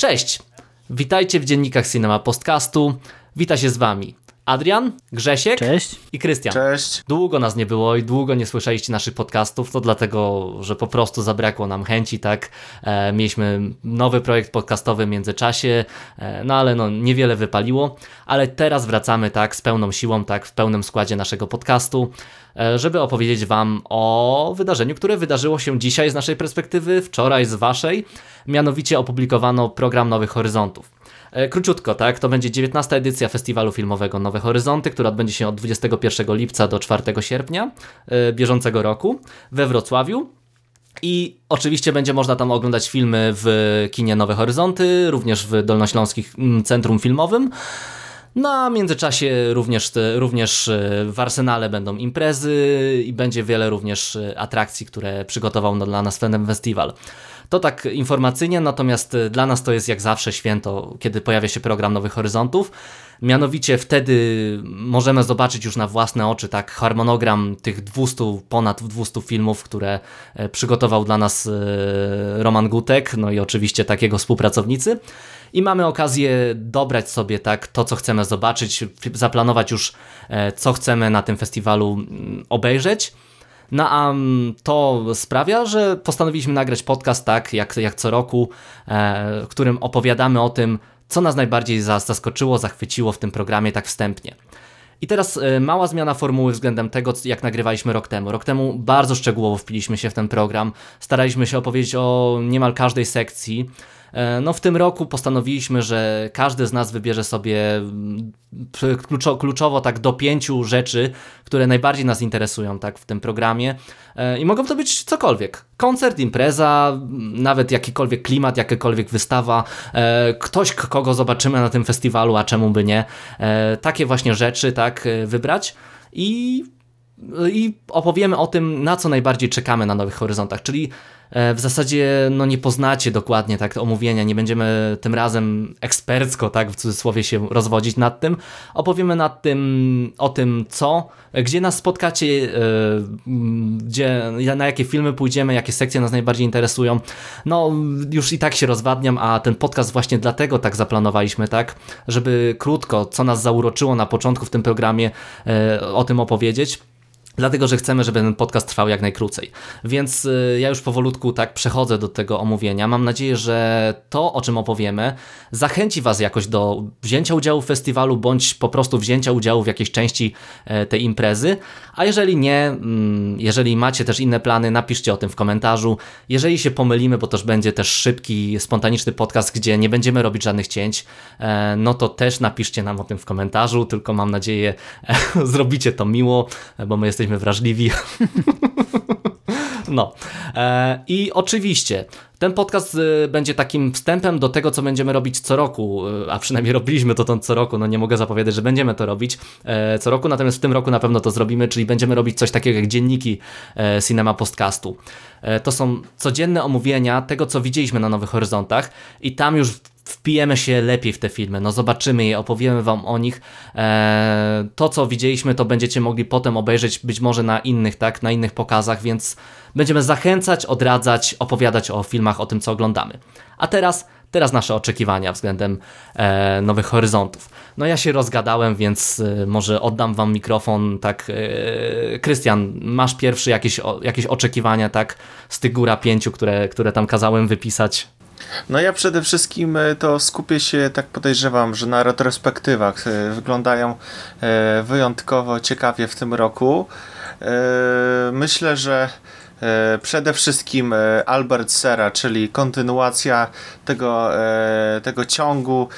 Cześć! Witajcie w dziennikach Cinema Podcastu. Wita się z wami Adrian, Grzesiek Cześć. i Krystian. Cześć. Długo nas nie było i długo nie słyszeliście naszych podcastów, to dlatego, że po prostu zabrakło nam chęci, tak? E, mieliśmy nowy projekt podcastowy w międzyczasie, e, no ale no niewiele wypaliło, ale teraz wracamy tak z pełną siłą, tak w pełnym składzie naszego podcastu, e, żeby opowiedzieć wam o wydarzeniu, które wydarzyło się dzisiaj z naszej perspektywy, wczoraj z waszej, mianowicie opublikowano program Nowych Horyzontów. E, Króciutko, tak? To będzie 19. edycja festiwalu filmowego Nowe Horyzonty, która odbędzie się od 21 lipca do 4 sierpnia e, bieżącego roku we Wrocławiu. I oczywiście będzie można tam oglądać filmy w kinie Nowe Horyzonty, również w Dolnośląskich mm, Centrum Filmowym. No a w międzyczasie również, również e, w Arsenale będą imprezy i będzie wiele również atrakcji, które przygotował dla nas ten festiwal. To tak informacyjnie, natomiast e, dla nas to jest jak zawsze święto, kiedy pojawia się program Nowych Horyzontów. Mianowicie wtedy możemy zobaczyć już na własne oczy tak harmonogram tych 200, ponad 200 filmów, które e, przygotował dla nas e, Roman Gutek, no i oczywiście takiego współpracownicy. I mamy okazję dobrać sobie tak to, co chcemy zobaczyć, zaplanować już, e, co chcemy na tym festiwalu mm, obejrzeć. No a mm, to sprawia, że postanowiliśmy nagrać podcast tak, jak, jak co roku, e, w którym opowiadamy o tym, co nas najbardziej za- zaskoczyło, zachwyciło w tym programie tak wstępnie. I teraz e, mała zmiana formuły względem tego, jak nagrywaliśmy rok temu. Rok temu bardzo szczegółowo wpiliśmy się w ten program, staraliśmy się opowiedzieć o niemal każdej sekcji. E, No w tym roku postanowiliśmy, że każdy z nas wybierze sobie mm, kluczo, kluczowo tak do pięciu rzeczy, które najbardziej nas interesują tak w tym programie. E, I mogą to być cokolwiek. Koncert, impreza, m, nawet jakikolwiek klimat, jakakolwiek wystawa, e, ktoś, kogo zobaczymy na tym festiwalu, a czemu by nie. Takie właśnie rzeczy tak wybrać i i opowiemy o tym, na co najbardziej czekamy na Nowych Horyzontach, czyli w zasadzie no, nie poznacie dokładnie tak omówienia, nie będziemy tym razem ekspercko, tak w cudzysłowie się rozwodzić nad tym. Opowiemy nad tym, o tym co, gdzie nas spotkacie, e, m, gdzie, na jakie filmy pójdziemy, jakie sekcje nas najbardziej interesują. No już i tak się rozwadniam, a ten podcast właśnie dlatego tak zaplanowaliśmy, tak, żeby krótko, co nas zauroczyło na początku w tym programie, e, o tym opowiedzieć. Dlatego, że chcemy, żeby ten podcast trwał jak najkrócej. Więc y, ja już powolutku tak przechodzę do tego omówienia. Mam nadzieję, że to, o czym opowiemy, zachęci Was jakoś do wzięcia udziału w festiwalu, bądź po prostu wzięcia udziału w jakiejś części e, tej imprezy. A jeżeli nie, mm, jeżeli macie też inne plany, napiszcie o tym w komentarzu. Jeżeli się pomylimy, bo już będzie też szybki, spontaniczny podcast, gdzie nie będziemy robić żadnych cięć, e, no to też napiszcie nam o tym w komentarzu, tylko mam nadzieję, zrobicie to miło, bo my jesteśmy wrażliwi. No. E, I oczywiście ten podcast y, będzie takim wstępem do tego, co będziemy robić co roku, y, a przynajmniej robiliśmy to co roku, no nie mogę zapowiadać, że będziemy to robić e, co roku, natomiast w tym roku na pewno to zrobimy, czyli będziemy robić coś takiego jak dzienniki e, Cinema Podcastu. E, to są codzienne omówienia tego, co widzieliśmy na Nowych Horyzontach i tam już wpijemy się lepiej w te filmy, no zobaczymy je, opowiemy wam o nich. Eee, to, co widzieliśmy, to będziecie mogli potem obejrzeć być może na innych, tak, na innych pokazach, więc będziemy zachęcać, odradzać, opowiadać o filmach, o tym, co oglądamy. A teraz, teraz nasze oczekiwania względem e, Nowych Horyzontów. No ja się rozgadałem, więc e, może oddam wam mikrofon, tak, e, Krystian, masz pierwszy jakieś, jakieś oczekiwania, tak, z tych góra pięciu, które, które tam kazałem wypisać? No ja przede wszystkim e, to skupię się, tak podejrzewam, że na retrospektywach e, wyglądają e, wyjątkowo ciekawie w tym roku. Myślę, że przede wszystkim Albert Sera, czyli kontynuacja tego, tego ciągu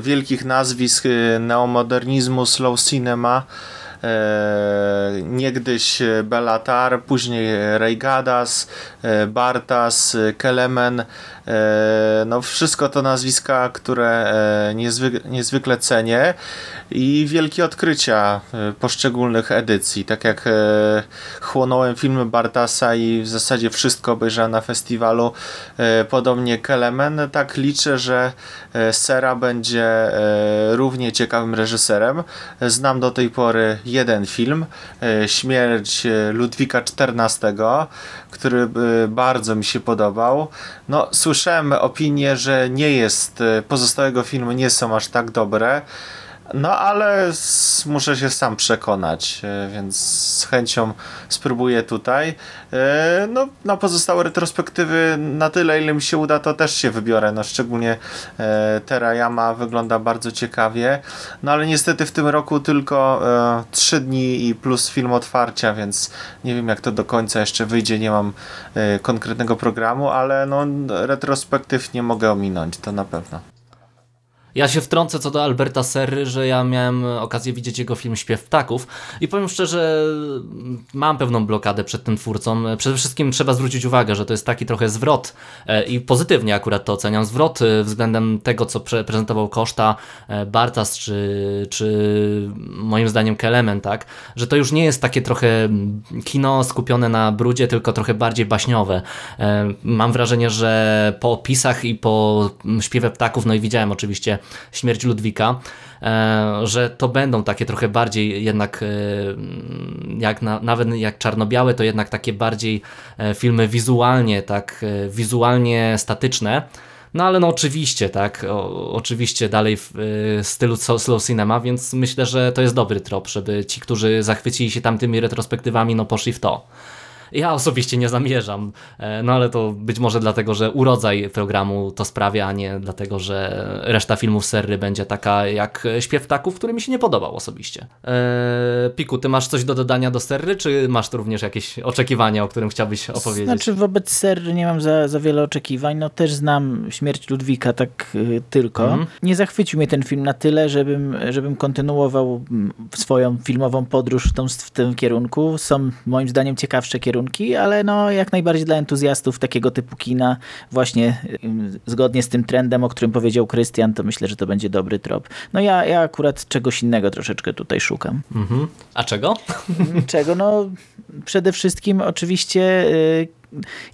wielkich nazwisk neomodernizmu, slow cinema. E, niegdyś Belatar, później Reigadas, e, Bartas, Kelemen. E, no wszystko to nazwiska, które niezwyk niezwykle cenię i wielkie odkrycia poszczególnych edycji. Tak jak chłonąłem filmy Bartasa i w zasadzie wszystko obejrzałem na festiwalu, podobnie Kelemen, tak liczę, że Sera będzie równie ciekawym reżyserem. Znam do tej pory jeden film, Śmierć Ludwika XIV, który bardzo mi się podobał. No, słyszałem opinię, że nie jest, pozostałego filmu nie są aż tak dobre, no ale muszę się sam przekonać, e, więc z chęcią spróbuję tutaj. E, no, na pozostałe retrospektywy na tyle, ile mi się uda, to też się wybiorę. No, szczególnie e, Terayama wygląda bardzo ciekawie. No ale niestety w tym roku tylko trzy dni i plus film otwarcia, więc nie wiem jak to do końca jeszcze wyjdzie. Nie mam konkretnego programu, ale no, retrospektyw nie mogę ominąć, to na pewno. Ja się wtrącę co do Alberta Serry, że ja miałem okazję widzieć jego film Śpiew Ptaków i powiem szczerze, mam pewną blokadę przed tym twórcą. Przede wszystkim trzeba zwrócić uwagę, że to jest taki trochę zwrot e, i pozytywnie akurat to oceniam, zwrot e, względem tego, co prezentował Koszta, e, Bartas czy, czy moim zdaniem Kelemen, tak? Że to już nie jest takie trochę kino skupione na brudzie, tylko trochę bardziej baśniowe. Mam wrażenie, że po opisach i po śpiewie ptaków, no i widziałem oczywiście śmierć Ludwika, e, że to będą takie trochę bardziej jednak, e, jak na, nawet jak czarno-białe, to jednak takie bardziej e, filmy wizualnie, tak, wizualnie statyczne. No ale no oczywiście, tak, o, oczywiście dalej w y, stylu slow cinema, więc myślę, że to jest dobry trop, żeby ci, którzy zachwycili się tamtymi retrospektywami, no poszli w to. Ja osobiście nie zamierzam, e, no ale to być może dlatego, że urodzaj programu to sprawia, a nie dlatego, że reszta filmów serii będzie taka jak Śpiew Ptaków, który mi się nie podobał osobiście. Eee, Piku, ty masz coś do dodania do serii, czy masz tu również jakieś oczekiwania, o którym chciałbyś opowiedzieć? Znaczy wobec serii nie mam za, za wiele oczekiwań, no też znam Śmierć Ludwika tak y, tylko. Mm. Nie zachwycił mnie ten film na tyle, żebym, żebym kontynuował mm, swoją filmową podróż w, tą, w tym kierunku. Są moim zdaniem ciekawsze kierunki ale no jak najbardziej dla entuzjastów takiego typu kina, właśnie zgodnie z tym trendem, o którym powiedział Krystian, to myślę, że to będzie dobry trop. No ja, ja akurat czegoś innego troszeczkę tutaj szukam. Mhm. A czego? Czego? No przede wszystkim oczywiście y,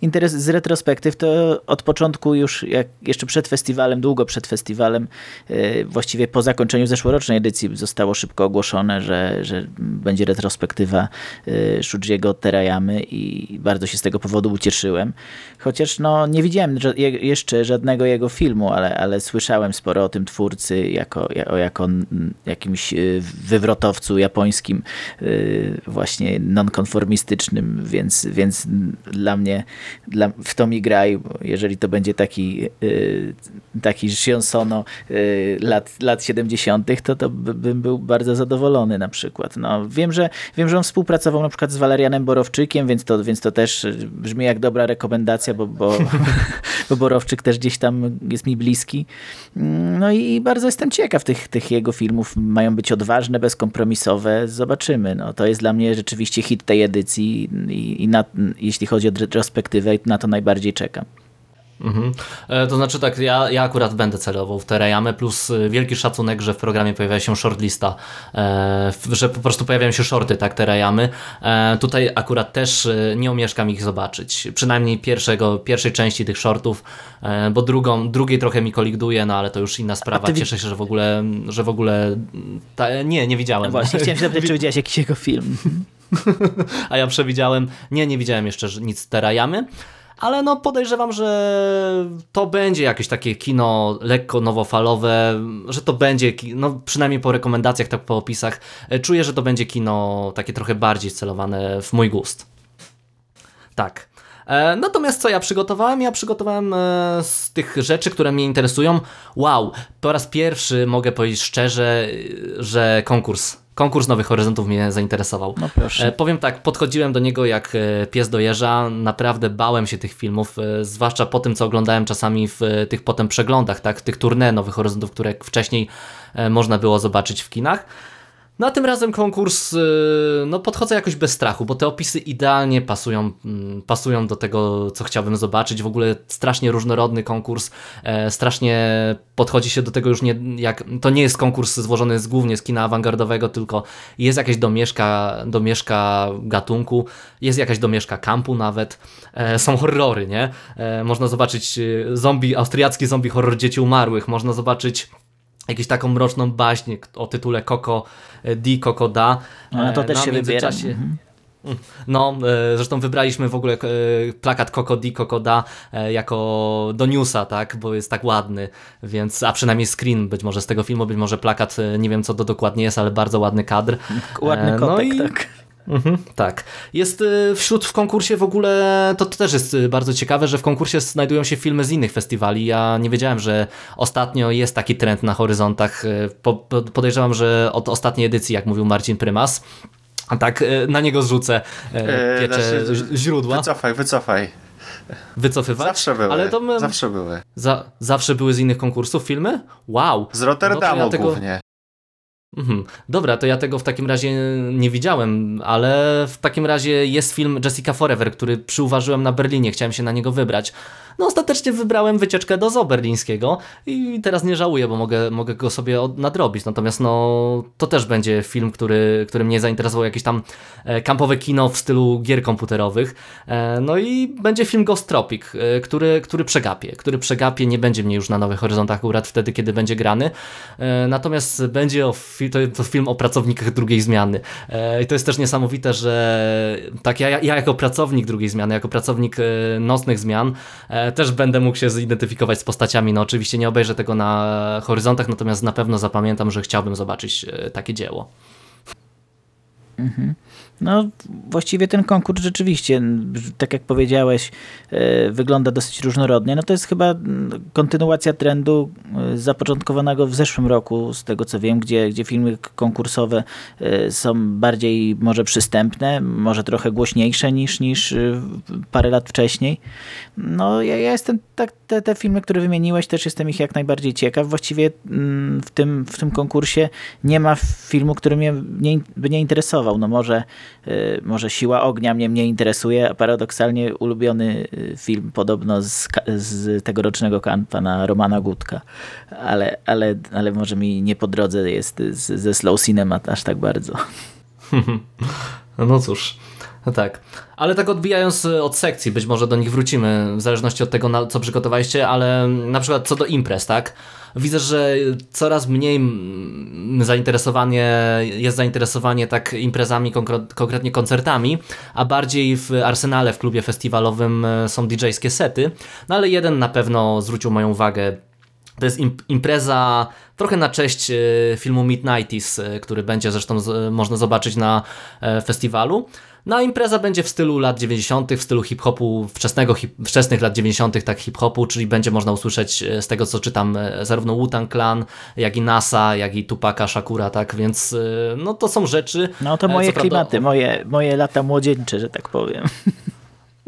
interes z retrospektyw to od początku już, jak jeszcze przed festiwalem, długo przed festiwalem, e, właściwie po zakończeniu zeszłorocznej edycji zostało szybko ogłoszone, że, że będzie retrospektywa e, Shujiego Terayamy i bardzo się z tego powodu ucieszyłem. Chociaż no, nie widziałem jeszcze żadnego jego filmu, ale, ale słyszałem sporo o tym twórcy jako, jako jakimś e, wywrotowcu japońskim, właśnie nonkonformistycznym, więc, więc dla mnie mnie dla, w to mi graj, bo jeżeli to będzie taki, yy, taki Shionsono yy, lat, lat 70., to, to bym był bardzo zadowolony na przykład. No, wiem, że, wiem, że on współpracował na przykład z Walerianem Borowczykiem, więc to, więc to też brzmi jak dobra rekomendacja, bo, bo, bo Borowczyk też gdzieś tam jest mi bliski. No i bardzo jestem ciekaw tych, tych jego filmów. Mają być odważne, bezkompromisowe. Zobaczymy. No, to jest dla mnie rzeczywiście hit tej edycji i, i na, jeśli chodzi o retrospektywę i na to najbardziej czekam. Mhm. E, to znaczy tak, ja, ja akurat będę celował w Terejamę, plus e, wielki szacunek, że w programie pojawia się shortlista, e, że po prostu pojawiają się shorty, tak, Terejamy. E, tutaj akurat też e, nie omieszkam ich zobaczyć, przynajmniej pierwszego, pierwszej części tych shortów, e, bo drugą, drugiej trochę mi koliduje, no ale to już inna sprawa. Cieszę się, że w ogóle, że w ogóle, ta, nie, nie widziałem. No właśnie, chciałem się zapytać, czy widziałeś jakiś jego film. A ja przewidziałem, nie, nie widziałem jeszcze nic Terajamy, ale no podejrzewam, że to będzie jakieś takie kino lekko nowofalowe, że to będzie, no przynajmniej po rekomendacjach, tak po opisach, e, czuję, że to będzie kino takie trochę bardziej celowane w mój gust. Tak. E, natomiast co ja przygotowałem? Ja przygotowałem e, z tych rzeczy, które mnie interesują. Wow, po raz pierwszy mogę powiedzieć szczerze, że konkurs konkurs Nowych Horyzontów mnie zainteresował. No proszę. E, powiem tak, podchodziłem do niego jak e, pies do jeża, naprawdę bałem się tych filmów, e, zwłaszcza po tym, co oglądałem czasami w tych potem przeglądach, tak, tych tournée Nowych Horyzontów, które wcześniej można było zobaczyć w kinach. No a tym razem konkurs, y, no podchodzę jakoś bez strachu, bo te opisy idealnie pasują, mm, pasują do tego, co chciałbym zobaczyć. W ogóle strasznie różnorodny konkurs, e, strasznie podchodzi się do tego już nie, jak, to nie jest konkurs złożony z, głównie z kina awangardowego, tylko jest jakaś domieszka, domieszka gatunku, jest jakaś domieszka kampu nawet, e, są horrory, nie? E, można zobaczyć zombie, austriacki zombie horror dzieci umarłych, można zobaczyć jakąś taką mroczną baśń o tytule Coco Di Coco Da. No to też Na się wybiera. międzyczasie- no, e, zresztą wybraliśmy w ogóle e, plakat Coco Di Coco Da e, jako do newsa, tak, bo jest tak ładny, więc, a przynajmniej screen być może z tego filmu, być może plakat, e, nie wiem co to dokładnie jest, ale bardzo ładny kadr. Ładny E, kotek, i- tak. Mhm, tak. Jest y, wśród w konkursie w ogóle, to, też jest y, bardzo ciekawe, że w konkursie znajdują się filmy z innych festiwali. Ja nie wiedziałem, że ostatnio jest taki trend na horyzontach. Y, Po, po, podejrzewam, że od ostatniej edycji, jak mówił Marcin Prymas. A tak, na niego zrzucę y, E, znaczy, ź- źródła, Wycofaj, wycofaj. wycofywać. Zawsze były. Ale to my, Zawsze były. za, zawsze były z innych konkursów filmy? Wow! Z Rotterdamu No ja tego- głównie. Mhm. Dobra, to ja tego w takim razie nie widziałem, ale w takim razie jest film Jessica Forever, który przyuważyłem na Berlinie, chciałem się na niego wybrać. No ostatecznie wybrałem wycieczkę do zoo berlińskiego i teraz nie żałuję, bo mogę, mogę go sobie nadrobić. Natomiast no, to też będzie film, który, który mnie zainteresował, jakieś tam e, kampowe kino w stylu gier komputerowych. E, no i będzie film Ghost Tropic, e, który, który przegapię, który przegapię, nie będzie mnie już na Nowych Horyzontach akurat wtedy, kiedy będzie grany. Natomiast będzie o, to, film o pracownikach drugiej zmiany. I to jest też niesamowite, że tak ja, ja jako pracownik drugiej zmiany, jako pracownik nocnych zmian, też będę mógł się zidentyfikować z postaciami. No oczywiście nie obejrzę tego na horyzontach, natomiast na pewno zapamiętam, że chciałbym zobaczyć e, takie dzieło. No, właściwie ten konkurs rzeczywiście, tak jak powiedziałeś, e, wygląda dosyć różnorodnie. No to jest chyba kontynuacja trendu e, zapoczątkowanego w zeszłym roku, z tego co wiem, gdzie, gdzie filmy konkursowe e, są bardziej może przystępne, może trochę głośniejsze niż, niż parę lat wcześniej. No, ja, ja jestem, tak, te, te filmy, które wymieniłeś, też jestem ich jak najbardziej ciekaw. Właściwie w tym, w tym konkursie nie ma filmu, który mnie nie, by nie interesował. No może, może Siła Ognia mnie mniej interesuje, a paradoksalnie ulubiony y, film podobno z, z tegorocznego kan Romana Gutka. Ale, ale, ale może mi nie po drodze jest z, ze Slow Cinema aż tak bardzo. No cóż, tak. Ale tak odbijając e, od sekcji, być może do nich wrócimy, w zależności od tego, co przygotowaliście, ale na przykład co do imprez, tak? Widzę, że coraz mniej zainteresowanie, jest zainteresowanie tak imprezami, konkre- konkretnie koncertami, a bardziej w Arsenale, w klubie festiwalowym e, są DJ-skie sety, no ale jeden na pewno zwrócił moją uwagę to jest im- impreza trochę na cześć e, filmu Midnighties, e, który będzie zresztą można zobaczyć na festiwalu. No a impreza będzie w stylu lat 90., w stylu hip-hopu, wczesnego, hip, wczesnych lat 90., tak hip-hopu, czyli będzie można usłyszeć e, z tego co czytam e, zarówno Wu-Tang Clan, jak i NASA, jak i Tupaka Shakura, tak więc e, no to są rzeczy. No to moje co prawda- klimaty, moje, moje lata młodzieńcze, że tak powiem.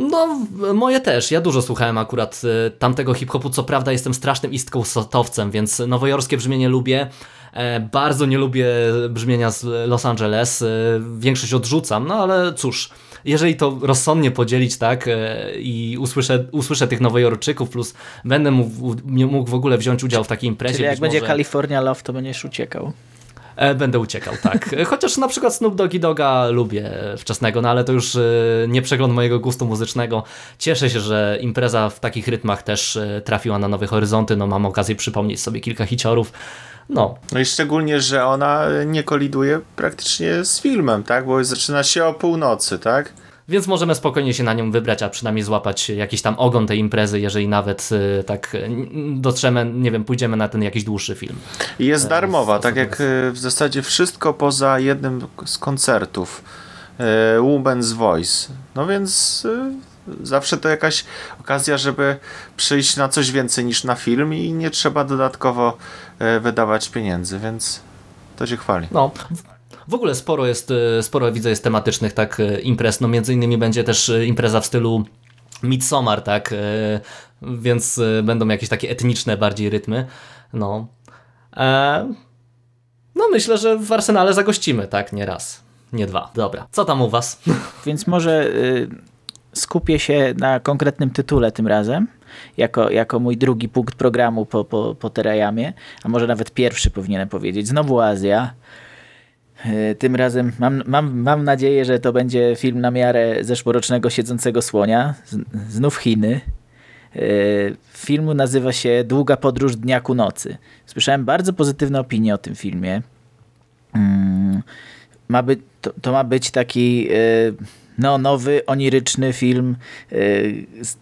No, moje też. Ja dużo słuchałem akurat y, tamtego hip-hopu. Co prawda jestem strasznym East Coastowcem, więc nowojorskie brzmienie lubię. E, bardzo nie lubię brzmienia z Los Angeles. Y, większość odrzucam, no ale cóż. Jeżeli to rozsądnie podzielić, tak, e, i usłyszę, usłyszę tych nowojorczyków, plus będę mógł, mógł w ogóle wziąć udział w takiej imprezie. Czyli jak będzie może... California Love, to będziesz uciekał. E, Będę uciekał, tak. Chociaż na przykład Snoop Doggy Doga lubię wczesnego, no ale to już e, nie przegląd mojego gustu muzycznego. Cieszę się, że impreza w takich rytmach też e, trafiła na nowe horyzonty. No mam okazję przypomnieć sobie kilka hiciorów. No, No i szczególnie, że ona nie koliduje praktycznie z filmem, tak? Bo zaczyna się o północy, tak? Więc możemy spokojnie się na nią wybrać, a przynajmniej złapać jakiś tam ogon tej imprezy, jeżeli nawet e, tak e, n- dotrzemy, nie wiem, pójdziemy na ten jakiś dłuższy film. Jest darmowa, z- tak jak e, w zasadzie wszystko poza jednym z koncertów. e, Woman's Voice. No więc e, zawsze to jakaś okazja, żeby przyjść na coś więcej niż na film i nie trzeba dodatkowo e, wydawać pieniędzy, więc to się chwali. No. W- ogóle sporo jest, e, sporo widzę jest tematycznych tak e, imprez, no między innymi będzie też e, impreza w stylu Midsommar, tak, więc będą jakieś takie etniczne bardziej rytmy, no. No myślę, że w Arsenale zagościmy, tak, nie raz, nie dwa, dobra. Co tam u was? Więc może y, skupię się na konkretnym tytule tym razem, jako, jako mój drugi punkt programu po, po, po Terajamie, a może nawet pierwszy powinienem powiedzieć. Znowu Azja. Y, Tym razem mam, mam, mam nadzieję, że to będzie film na miarę zeszłorocznego Siedzącego Słonia. Znów Chiny. filmu nazywa się Długa podróż dnia ku nocy. Słyszałem bardzo pozytywne opinie o tym filmie. Mm, ma być, to, to ma być taki no, nowy, oniryczny film y, z,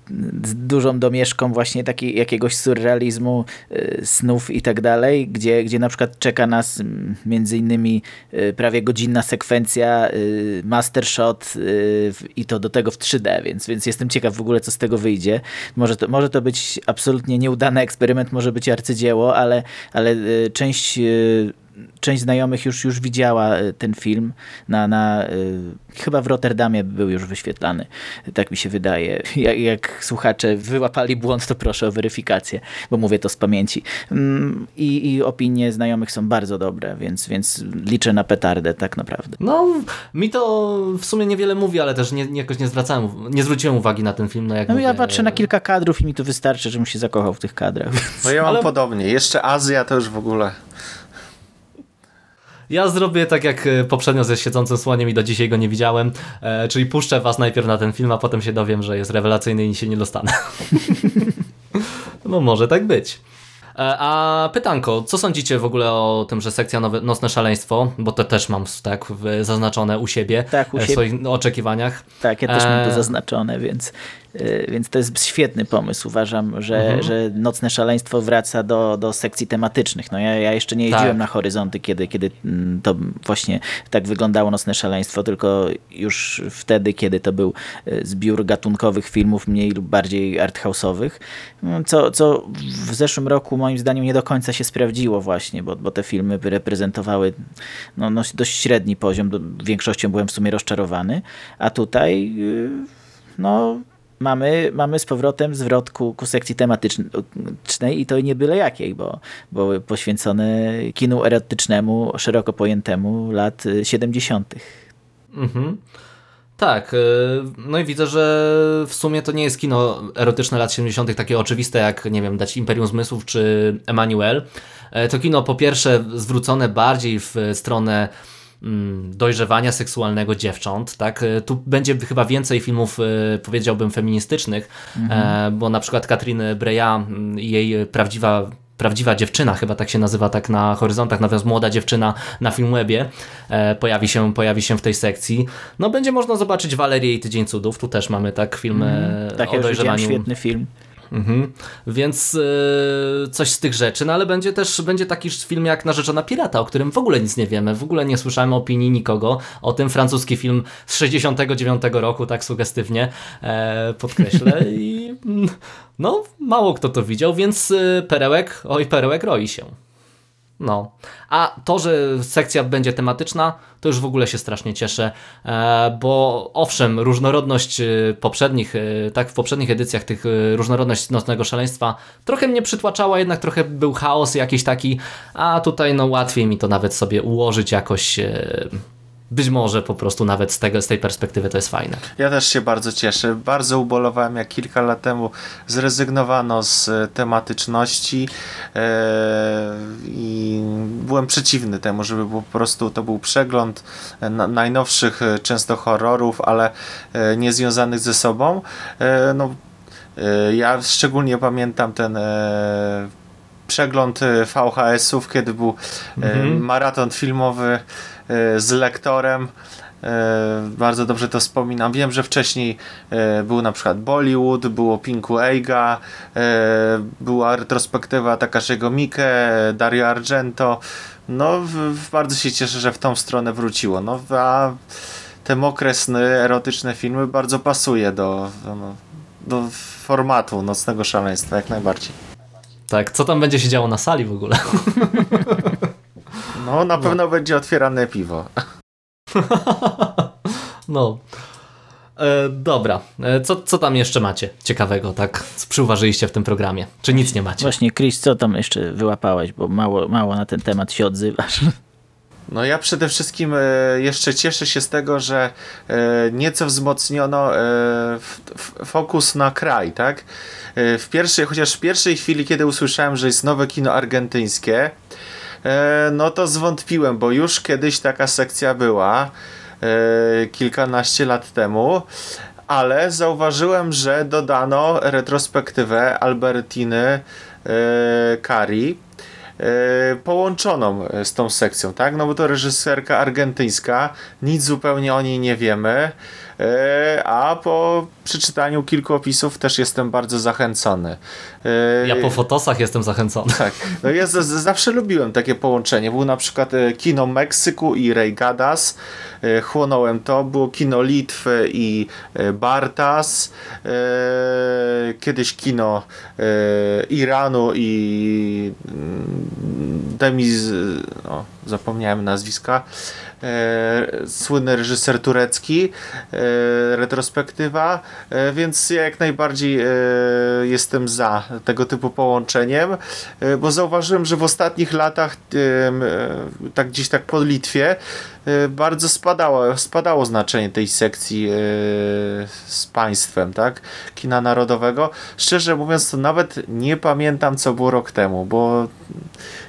dużą domieszką właśnie taki, jakiegoś surrealizmu, y, snów i tak dalej, gdzie, gdzie na przykład czeka nas między innymi y, prawie godzinna sekwencja master shot i to do tego w 3D, więc, więc jestem ciekaw w ogóle co z tego wyjdzie. Może to, może to być absolutnie nieudany eksperyment, może być arcydzieło, ale, ale część część znajomych już, już widziała e, ten film. Na, na, e, chyba w Rotterdamie był już wyświetlany, tak mi się wydaje. Jak, jak słuchacze wyłapali błąd, to proszę o weryfikację, bo mówię to z pamięci. Mm, I, i opinie znajomych są bardzo dobre, więc, więc liczę na petardę tak naprawdę. No, mi to w sumie niewiele mówi, ale też nie, jakoś nie zwracałem, nie zwróciłem uwagi na ten film. No, jak no mówię, ja patrzę na kilka kadrów i mi to wystarczy, żebym się zakochał w tych kadrach. No ja mam ale... podobnie. Jeszcze Azja to już w ogóle... Ja zrobię tak jak e, poprzednio ze Siedzącym Słoniem i do dzisiaj go nie widziałem, e, czyli puszczę was najpierw na ten film, a potem się dowiem, że jest rewelacyjny i się nie dostanę. no może tak być. E, a pytanko, co sądzicie w ogóle o tym, że sekcja nowe, Nocne Szaleństwo, bo to też mam tak zaznaczone u siebie, tak, u siebie. w swoich oczekiwaniach. Tak, ja też mam to zaznaczone, więc więc to jest świetny pomysł. Uważam, że, mhm. że Nocne Szaleństwo wraca do, do sekcji tematycznych. No ja, ja jeszcze nie jeździłem tak. na horyzonty, kiedy, kiedy to właśnie tak wyglądało Nocne Szaleństwo, tylko już wtedy, kiedy to był y, zbiór gatunkowych filmów mniej lub bardziej arthouse'owych, mm, co, co w zeszłym roku moim zdaniem nie do końca się sprawdziło właśnie, bo, bo te filmy reprezentowały no, no, dość średni poziom. Większością byłem w sumie rozczarowany, a tutaj y, no mamy, mamy z powrotem zwrot ku, ku sekcji tematycznej i to nie byle jakiej, bo, bo poświęcone kinu erotycznemu, szeroko pojętemu lat 70. Mhm. Tak, y, no i widzę, że w sumie to nie jest kino erotyczne lat 70. takie oczywiste jak, nie wiem, dać Imperium Zmysłów czy Emanuel. E, to kino po pierwsze zwrócone bardziej w stronę dojrzewania seksualnego dziewcząt, tak? E, tu będzie chyba więcej filmów, e, powiedziałbym, feministycznych, mhm. E, bo na przykład Katrin Breja, mm, jej prawdziwa prawdziwa dziewczyna, chyba tak się nazywa tak na horyzontach, natomiast młoda dziewczyna na Filmwebie e, pojawi, się, pojawi się w tej sekcji. No będzie można zobaczyć Walerię i Tydzień Cudów, tu też mamy tak film mm, tak, o ja dojrzewaniu. świetny film. Mhm. Więc yy, coś z tych rzeczy, no ale będzie też będzie taki film jak Narzeczona Pirata, o którym w ogóle nic nie wiemy, w ogóle nie słyszałem opinii nikogo o tym. Francuski film z 69 roku, tak sugestywnie e, podkreślę i no mało kto to widział, więc y, perełek, oj perełek roi się. No. A to, że sekcja będzie tematyczna, to już w ogóle się strasznie cieszę, e, bo owszem, różnorodność e, poprzednich, e, tak w poprzednich edycjach tych różnorodność Nocnego Szaleństwa trochę mnie przytłaczała, jednak trochę był chaos jakiś taki, a tutaj no łatwiej mi to nawet sobie ułożyć jakoś być może po prostu nawet z, tego, z tej perspektywy to jest fajne. Ja też się bardzo cieszę. Bardzo ubolowałem, jak kilka lat temu zrezygnowano z e, tematyczności e, i byłem przeciwny temu, żeby po prostu to był przegląd e, najnowszych często horrorów, ale nie związanych ze sobą. no, ja szczególnie pamiętam ten przegląd VHS-ów, kiedy był mhm. maraton filmowy z lektorem. E, bardzo dobrze to wspominam. Wiem, że wcześniej e, był na przykład Bollywood, było Pinku Eiga, była retrospektywa Takaszego Mike, Dario Argento. No, bardzo się cieszę, że w tą stronę wróciło. No, a te mokre sny, erotyczne filmy bardzo pasuje do, do, do formatu Nocnego Szaleństwa, jak najbardziej. Tak, co tam będzie się działo na sali w ogóle? No, na no. pewno będzie otwierane piwo. no. E, dobra, e, co, co tam jeszcze macie ciekawego, tak? Przyuważyliście w tym programie? Czy nic nie macie? Właśnie, Chris, co tam jeszcze wyłapałeś, bo mało, mało na ten temat się odzywasz. No ja przede wszystkim e, jeszcze cieszę się z tego, że e, nieco wzmocniono e, fokus na kraj, tak? W pierwszej, chociaż w pierwszej chwili, kiedy usłyszałem, że jest nowe kino argentyńskie, no to zwątpiłem, bo już kiedyś taka sekcja była e, kilkanaście lat temu ale zauważyłem, że dodano retrospektywę Albertiny Kari połączoną z tą sekcją, tak? No bo to reżyserka argentyńska, nic zupełnie o niej nie wiemy. E, a po przeczytaniu kilku opisów też jestem bardzo zachęcony. E, ja po fotosach jestem zachęcony. Tak, no ja z, zawsze lubiłem takie połączenie. Był na przykład e, kino Meksyku i Ray Gadas, chłonąłem to, było kino Litwy i Bartas, kiedyś kino Iranu i mm, no, zapomniałem nazwiska, e, słynny reżyser turecki, e, retrospektywa, e, więc ja jak najbardziej e, jestem za tego typu połączeniem, e, bo zauważyłem, że w ostatnich latach e, tak gdzieś tak po Litwie bardzo spadało, spadało znaczenie tej sekcji z państwem, tak? Kina narodowego. Szczerze mówiąc, to nawet nie pamiętam, co było rok temu, bo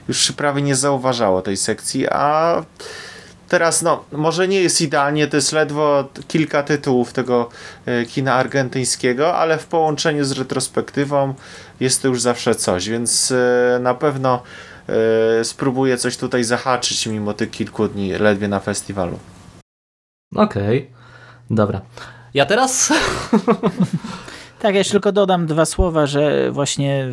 już prawie nie zauważało tej sekcji, a teraz no, może nie jest idealnie, to jest ledwo kilka tytułów tego e, kina argentyńskiego, ale w połączeniu z retrospektywą jest to już zawsze coś, więc e, na pewno e, spróbuję coś tutaj zahaczyć mimo tych kilku dni ledwie na festiwalu. Okej, okay. dobra. Ja teraz Tak, ja jeszcze tylko dodam dwa słowa, że właśnie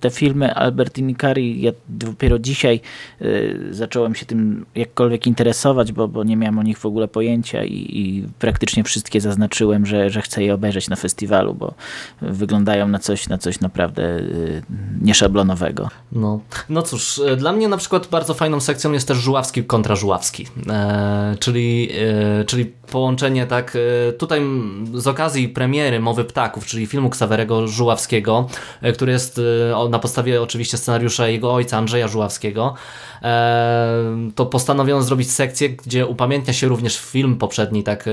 te filmy Albertini Cari, ja dopiero dzisiaj y, zacząłem się tym jakkolwiek interesować, bo, bo nie miałem o nich w ogóle pojęcia i, i, praktycznie wszystkie zaznaczyłem, że, że chcę je obejrzeć na festiwalu, bo wyglądają na coś, na coś naprawdę y, nieszablonowego. No. no cóż, y, dla mnie na przykład bardzo fajną sekcją jest też Żuławski kontra Żuławski, e, czyli, e, czyli połączenie tak e, tutaj z okazji premiery Mowy Ptaków, czyli filmu Ksawerego Żuławskiego, e, który jest e, na podstawie oczywiście scenariusza jego ojca Andrzeja Żuławskiego, to postanowiono zrobić sekcję, gdzie upamiętnia się również film poprzedni tak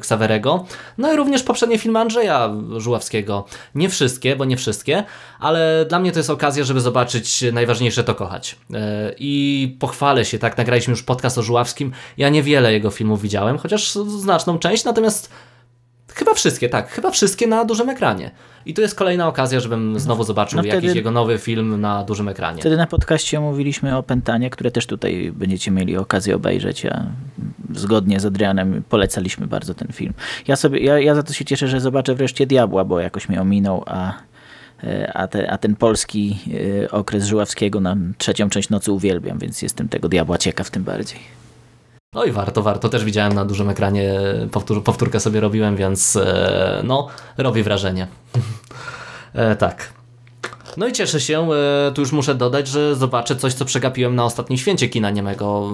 Ksawerego, no i również poprzednie filmy Andrzeja Żuławskiego. Nie wszystkie, bo nie wszystkie, ale dla mnie to jest okazja, żeby zobaczyć najważniejsze to kochać. I pochwalę się, tak, nagraliśmy już podcast o Żuławskim, ja niewiele jego filmów widziałem, chociaż znaczną część, natomiast Chyba wszystkie, tak. Chyba wszystkie na dużym ekranie. I to jest kolejna okazja, żebym znowu zobaczył no wtedy, jakiś jego nowy film na dużym ekranie. Wtedy na podcaście mówiliśmy o Pentanie, które też tutaj będziecie mieli okazję obejrzeć, a zgodnie z Adrianem polecaliśmy bardzo ten film. Ja, sobie, ja, ja za to się cieszę, że zobaczę wreszcie Diabła, bo jakoś mnie ominął, a, e, a, te, a ten polski e, okres Żuławskiego na trzecią część nocy uwielbiam, więc jestem tego Diabła ciekaw tym bardziej. No i warto, warto. Też widziałem na dużym ekranie, powtór, powtórkę sobie robiłem, więc e, no, robi wrażenie. e, tak. No i cieszę się, e, tu już muszę dodać, że zobaczę coś, co przegapiłem na ostatnim święcie kina niemego.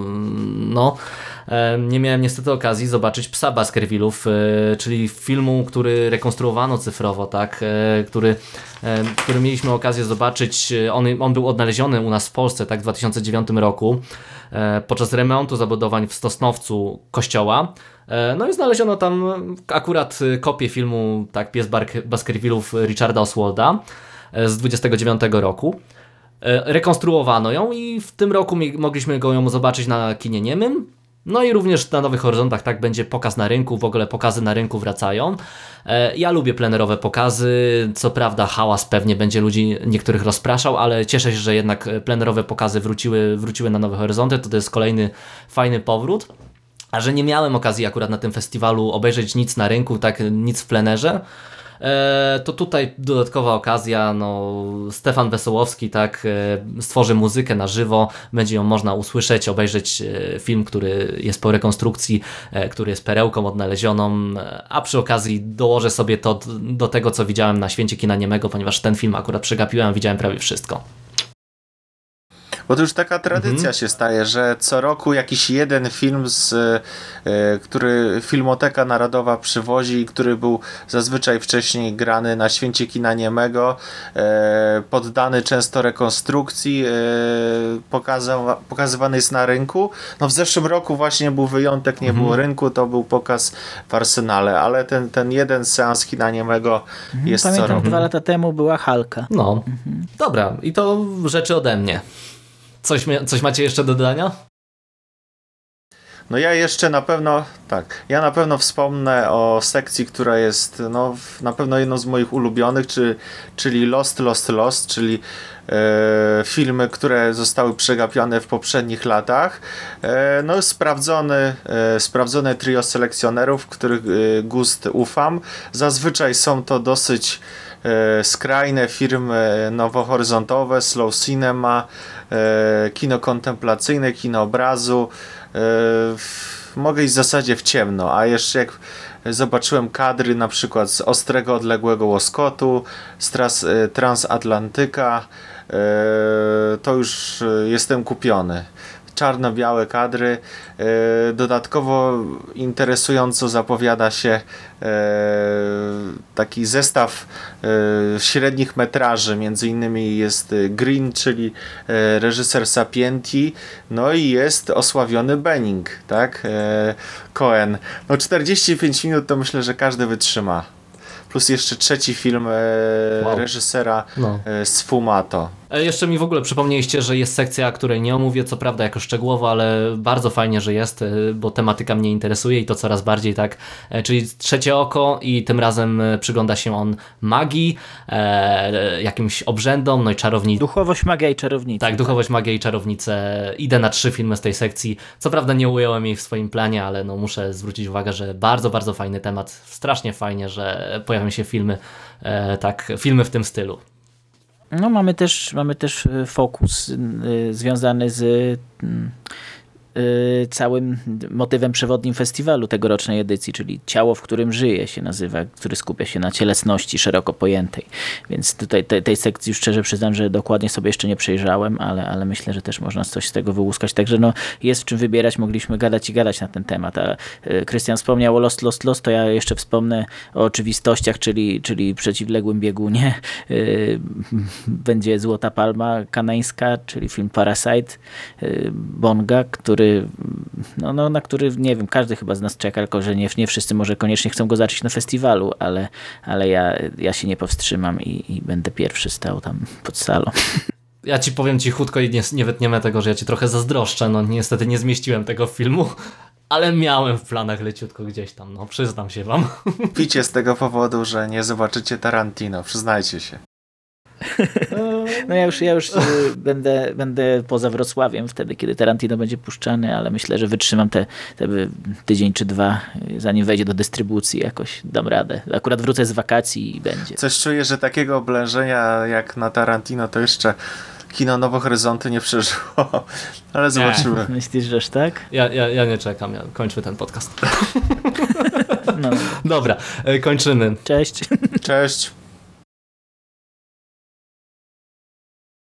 No, e, nie miałem niestety okazji zobaczyć Psa Baskervillów, e, czyli filmu, który rekonstruowano cyfrowo, tak, e, który, e, który mieliśmy okazję zobaczyć. On, on był odnaleziony u nas w Polsce, tak, w 2009 roku. Podczas remontu zabudowań w Stosnowcu kościoła. No i znaleziono tam akurat kopię filmu tak, Pies Baskervillów Richarda Oswalda z 29 roku. Rekonstruowano ją i w tym roku mogliśmy go ją zobaczyć na kinie niemym. No i również na Nowych Horyzontach tak będzie pokaz na rynku, w ogóle pokazy na rynku wracają. E, ja lubię plenerowe pokazy, co prawda hałas pewnie będzie ludzi niektórych rozpraszał, ale cieszę się, że jednak plenerowe pokazy wróciły, wróciły na Nowe Horyzonty, to, to jest kolejny fajny powrót. A że nie miałem okazji akurat na tym festiwalu obejrzeć nic na rynku, tak nic w plenerze, to tutaj dodatkowa okazja, no Stefan Wesołowski tak e, stworzy muzykę na żywo, będzie ją można usłyszeć, obejrzeć e, film, który jest po rekonstrukcji, który jest perełką odnalezioną, a przy okazji dołożę sobie to do tego, co widziałem na Święcie Kina Niemego, ponieważ ten film akurat przegapiłem, widziałem prawie wszystko. Bo to już taka tradycja mhm. się staje, że co roku jakiś jeden film, z, y, który Filmoteka Narodowa przywozi, który był zazwyczaj wcześniej grany na święcie kina niemego, y, poddany często rekonstrukcji, y, pokaza, pokazywany jest na rynku. No w zeszłym roku właśnie był wyjątek, nie mhm. było rynku, to był pokaz w Arsenale, ale ten, ten jeden seans kina niemego mhm. jest Pamiętam, co roku. dwa lata temu była Halka. No, mhm. dobra. I to rzeczy ode mnie. Coś, coś macie jeszcze do dodania? No ja jeszcze na pewno, tak, ja na pewno wspomnę o sekcji, która jest no, na pewno jedną z moich ulubionych, czy, czyli Lost, Lost, Lost, czyli e, filmy, które zostały przegapione w poprzednich latach. E, no sprawdzony, e, sprawdzone trio selekcjonerów, których e, gust ufam. Zazwyczaj są to dosyć e, skrajne firmy nowohoryzontowe, slow cinema, e, kino kontemplacyjne, kino obrazu. E, mogę iść w zasadzie w ciemno, a jeszcze jak zobaczyłem kadry na przykład z Ostrego Odległego Łoskotu, z tras, e, Transatlantyka, e, to już e, jestem kupiony. Czarno-białe kadry. E, Dodatkowo interesująco zapowiada się e, taki zestaw e, średnich metraży. Między innymi jest Green, czyli reżyser Sapienti, no i jest osławiony Benning, tak? Cohen. No 45 minut to myślę, że każdy wytrzyma. Plus jeszcze trzeci film e, Wow. reżysera No. e, Sfumato. E, Jeszcze mi w ogóle przypomnieliście, że jest sekcja, której nie omówię, co prawda jako szczegółowo, ale bardzo fajnie, że jest, e, bo tematyka mnie interesuje i to coraz bardziej tak. E, Czyli trzecie oko i tym razem e, przygląda się on magii, e, jakimś obrzędom, no i czarownicy. Duchowość, magia i czarownica. Tak, duchowość, magia i czarownice. Idę na trzy filmy z tej sekcji. Co prawda nie ująłem jej w swoim planie, ale no muszę zwrócić uwagę, że bardzo, bardzo fajny temat. Strasznie fajnie, że pojawią się filmy, e, tak, filmy w tym stylu. No mamy też, mamy też y, fokus y, związany z y, całym motywem przewodnim festiwalu tegorocznej edycji, czyli Ciało, w którym żyje się nazywa, który skupia się na cielesności szeroko pojętej. Więc tutaj te, tej sekcji szczerze przyznam, że dokładnie sobie jeszcze nie przejrzałem, ale, ale myślę, że też można coś z tego wyłuskać. Także no, jest w czym wybierać, mogliśmy gadać i gadać na ten temat. A y, Krystian wspomniał o Lost, Lost, Lost, to ja jeszcze wspomnę o oczywistościach, czyli, czyli przeciwległym biegunie. Y, Będzie Złota Palma kanańska, czyli film Parasite y, Bonga, który, no, no, na który, nie wiem, każdy chyba z nas czeka, tylko że nie, nie wszyscy może koniecznie chcą go zobaczyć na festiwalu, ale, ale ja, ja się nie powstrzymam i, i będę pierwszy stał tam pod salą. Ja ci powiem cichutko i nie, nie wytniemy tego, że ja ci trochę zazdroszczę. No niestety nie zmieściłem tego filmu, ale miałem w planach leciutko gdzieś tam, no przyznam się wam. Picie z tego powodu, że nie zobaczycie Tarantino, przyznajcie się. No ja już, ja już y, będę, będę poza Wrocławiem wtedy, kiedy Tarantino będzie puszczany, ale myślę, że wytrzymam te, te tydzień czy dwa, zanim wejdzie do dystrybucji, jakoś dam radę. Akurat wrócę z wakacji i będzie. Coś czuję, że takiego oblężenia jak na Tarantino to jeszcze kino Nowe Horyzonty nie przeżyło, ale zobaczymy. Myślisz, żeż tak? Ja, ja, ja nie czekam, ja kończmy ten podcast. No, Dobra, e, kończymy. cześć. Cześć.